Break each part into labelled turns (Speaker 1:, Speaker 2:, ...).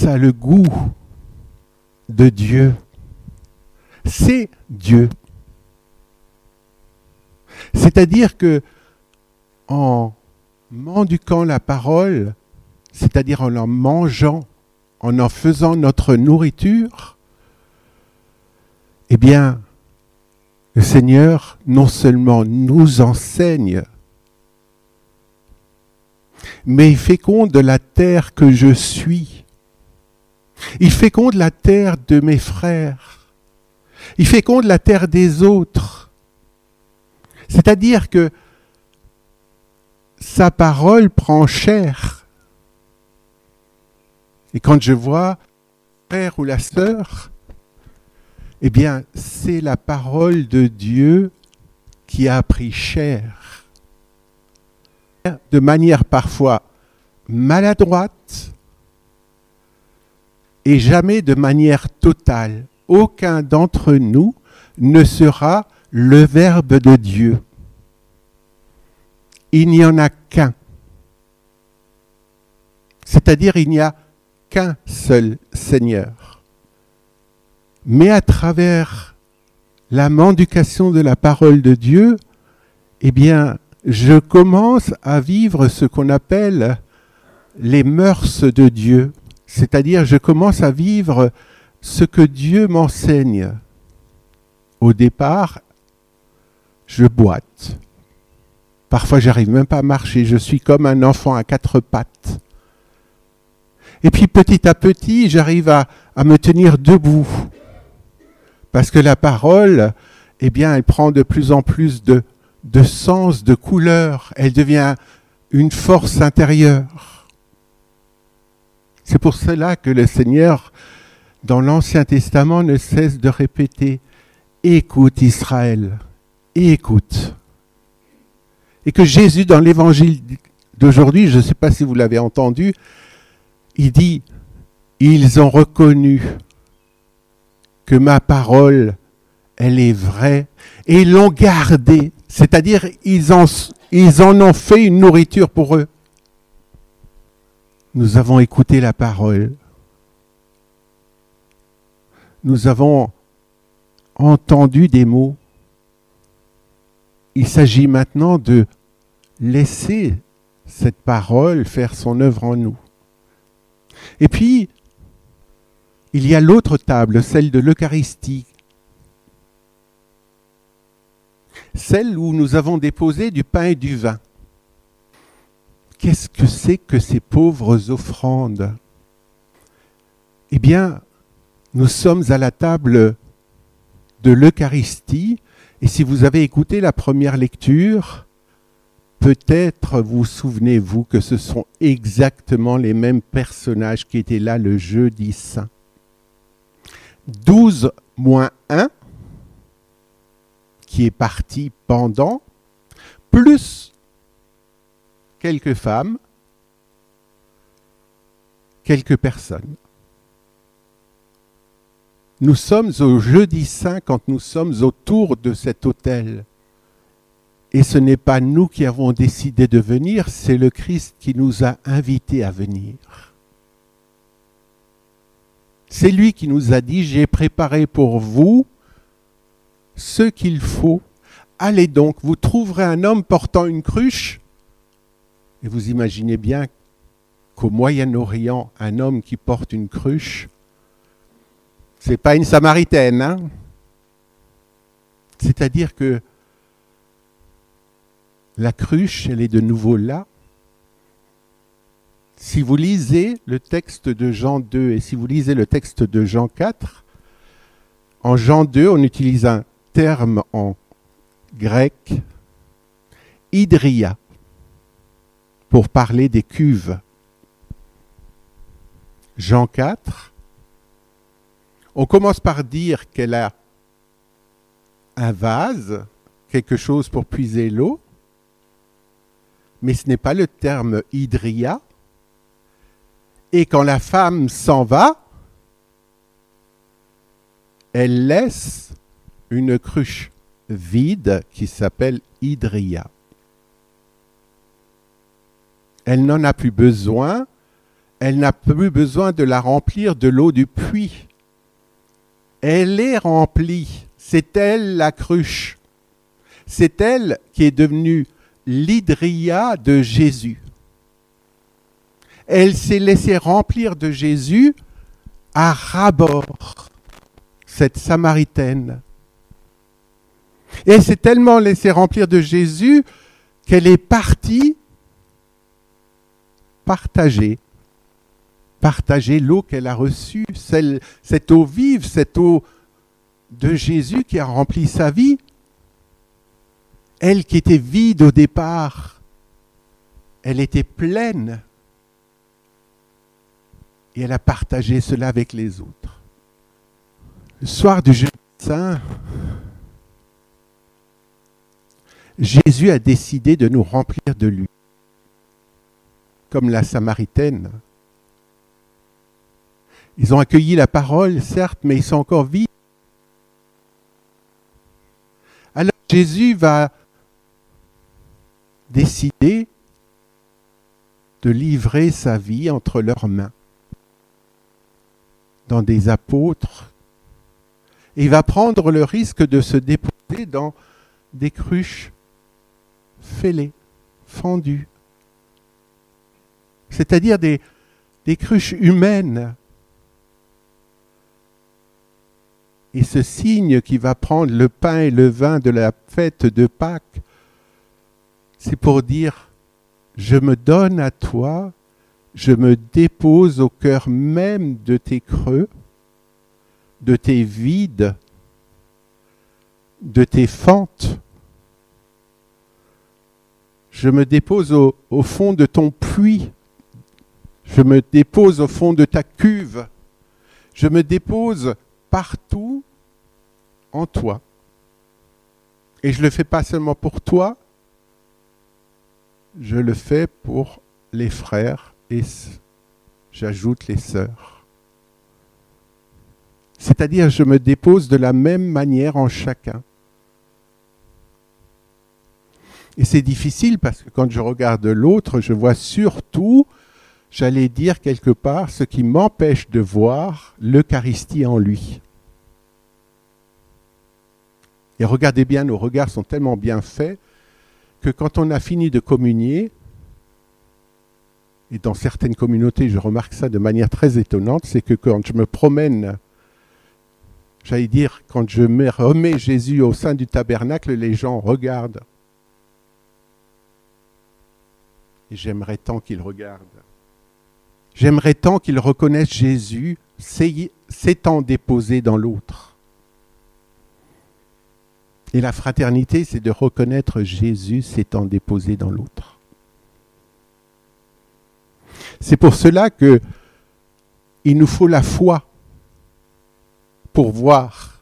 Speaker 1: ça le goût de Dieu. C'est Dieu. C'est-à-dire que en mendiquant la parole, c'est-à-dire en en mangeant, en en faisant notre nourriture, eh bien, le Seigneur non seulement nous enseigne, mais féconde la terre que je suis. Il féconde la terre de mes frères. Il féconde la terre des autres. C'est-à-dire que sa parole prend chair. Et quand je vois le frère ou la sœur, eh bien, c'est la parole de Dieu qui a pris chair. De manière parfois maladroite et jamais de manière totale. Aucun d'entre nous ne sera le Verbe de Dieu. Il n'y en a qu'un. C'est-à-dire il n'y a qu'un seul Seigneur. Mais à travers la mendication de la parole de Dieu, eh bien, je commence à vivre ce qu'on appelle les mœurs de Dieu. C'est-à-dire, je commence à vivre ce que Dieu m'enseigne. Au départ, je boite. Parfois, j'arrive même pas à marcher. Je suis comme un enfant à quatre pattes. Et puis, petit à petit, j'arrive à, me tenir debout. Parce que la parole, eh bien, elle prend de plus en plus de sens, de couleur. Elle devient une force intérieure. C'est pour cela que le Seigneur, dans l'Ancien Testament, ne cesse de répéter, écoute Israël, écoute. Et que Jésus, dans l'évangile d'aujourd'hui, je ne sais pas si vous l'avez entendu, il dit, ils ont reconnu que ma parole, elle est vraie, et ils l'ont gardée, c'est-à-dire ils en, ils en ont fait une nourriture pour eux. Nous avons écouté la parole. Nous avons entendu des mots. Il s'agit maintenant de laisser cette parole faire son œuvre en nous. Et puis, il y a l'autre table, celle de l'Eucharistie, celle où nous avons déposé du pain et du vin. Qu'est-ce que c'est que ces pauvres offrandes? Eh bien, nous sommes à la table de l'Eucharistie, et si vous avez écouté la première lecture, peut-être vous souvenez-vous que ce sont exactement les mêmes personnages qui étaient là le jeudi saint. 12 moins 1, qui est parti pendant, plus quelques femmes, quelques personnes. Nous sommes au jeudi saint quand nous sommes autour de cet autel. Et ce n'est pas nous qui avons décidé de venir, c'est le Christ qui nous a invités à venir. C'est lui qui nous a dit, j'ai préparé pour vous ce qu'il faut. Allez donc, vous trouverez un homme portant une cruche. Et vous imaginez bien qu'au Moyen-Orient, un homme qui porte une cruche, c'est pas une samaritaine. Hein C'est-à-dire que la cruche, elle est de nouveau là. Si vous lisez le texte de Jean 2 et si vous lisez le texte de Jean 4, en Jean 2, on utilise un terme en grec, hydria, pour parler des cuves. Jean 4, on commence par dire qu'elle a un vase, quelque chose pour puiser l'eau, mais ce n'est pas le terme hydria. Et quand la femme s'en va, elle laisse une cruche vide qui s'appelle hydria. Elle n'en a plus besoin, elle n'a plus besoin de la remplir de l'eau du puits. Elle est remplie. C'est elle la cruche. C'est elle qui est devenue l'hydria de Jésus. Elle s'est laissée remplir de Jésus à rabord, cette Samaritaine. Et elle s'est tellement laissée remplir de Jésus qu'elle est partie partager, partager l'eau qu'elle a reçue, cette eau vive, cette eau de Jésus qui a rempli sa vie. Elle qui était vide au départ, elle était pleine. Et elle a partagé cela avec les autres. Le soir du jeudi saint, Jésus a décidé de nous remplir de lui, comme la Samaritaine. Ils ont accueilli la parole, certes, mais ils sont encore vides. Alors Jésus va décider de livrer sa vie entre leurs mains, dans des apôtres. Et va prendre le risque de se déposer dans des cruches fêlées, fendues, c'est-à-dire des, cruches humaines. Et ce signe qui va prendre le pain et le vin de la fête de Pâques, c'est pour dire, je me donne à toi, je me dépose au cœur même de tes creux, de tes vides, de tes fentes je me dépose au, fond de ton puits, je me dépose au fond de ta cuve, je me dépose partout en toi. Et je ne le fais pas seulement pour toi, je le fais pour les frères et j'ajoute les sœurs. C'est-à-dire, je me dépose de la même manière en chacun. Et c'est difficile parce que quand je regarde l'autre, je vois surtout, j'allais dire quelque part, ce qui m'empêche de voir l'Eucharistie en lui. Et regardez bien, nos regards sont tellement bien faits que quand on a fini de communier, et dans certaines communautés, je remarque ça de manière très étonnante, c'est que quand je me promène, j'allais dire, quand je remets Jésus au sein du tabernacle, les gens regardent Et j'aimerais tant qu'il regarde. J'aimerais tant qu'il reconnaisse Jésus s'étant déposé dans l'autre. Et la fraternité, c'est de reconnaître Jésus s'étant déposé dans l'autre. C'est pour cela que il nous faut la foi pour voir.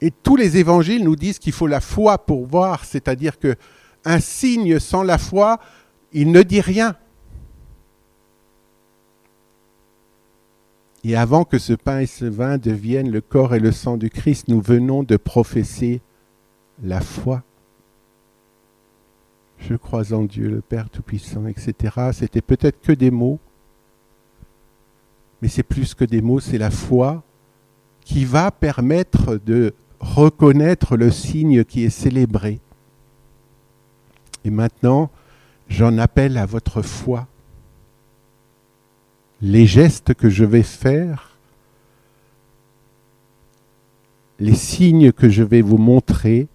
Speaker 1: Et tous les évangiles nous disent qu'il faut la foi pour voir, c'est-à-dire que un signe sans la foi, il ne dit rien. Et avant que ce pain et ce vin deviennent le corps et le sang du Christ, nous venons de professer la foi. Je crois en Dieu, le Père Tout-Puissant, etc. C'était peut-être que des mots, mais c'est plus que des mots, c'est la foi qui va permettre de reconnaître le signe qui est célébré. Et maintenant, j'en appelle à votre foi. Les gestes que je vais faire, les signes que je vais vous montrer,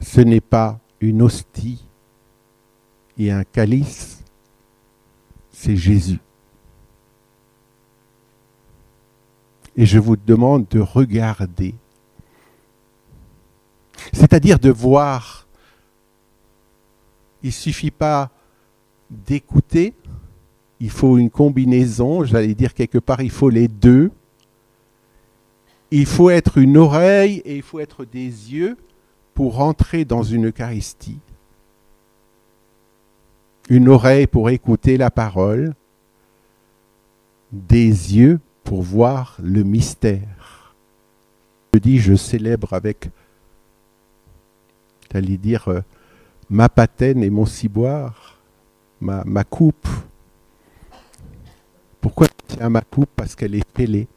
Speaker 1: ce n'est pas une hostie et un calice, c'est Jésus. Et je vous demande de regarder, c'est-à-dire de voir. Il ne suffit pas d'écouter, il faut une combinaison, j'allais dire quelque part, il faut les deux. Il faut être une oreille et il faut être des yeux pour entrer dans une Eucharistie. Une oreille pour écouter la parole, des yeux pour voir le mystère. Je dis, je célèbre avec, j'allais dire, euh, ma patène et mon ciboire, ma, ma coupe. Pourquoi je tiens ma coupe Parce qu'elle est fêlée?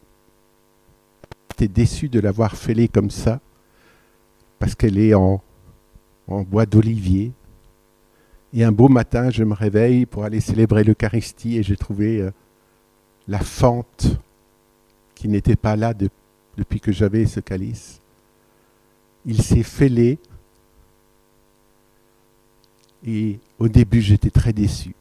Speaker 1: J'étais déçu de l'avoir fêlée comme ça, parce qu'elle est en, bois d'olivier. Et un beau matin, je me réveille pour aller célébrer l'Eucharistie et j'ai trouvé euh, la fente qui n'était pas là de- depuis que j'avais ce calice. Il s'est fêlé et au début, j'étais très déçu.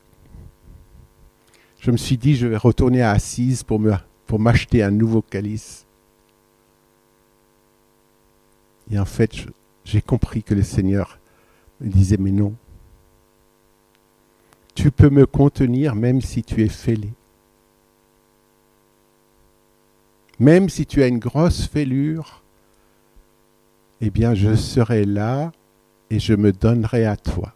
Speaker 1: Je me suis dit, je vais retourner à Assise pour me- pour m'acheter un nouveau calice. Et en fait, j'ai compris que le Seigneur me disait, mais non, tu peux me contenir même si tu es fêlé. Même si tu as une grosse fêlure, eh bien je serai là et je me donnerai à toi.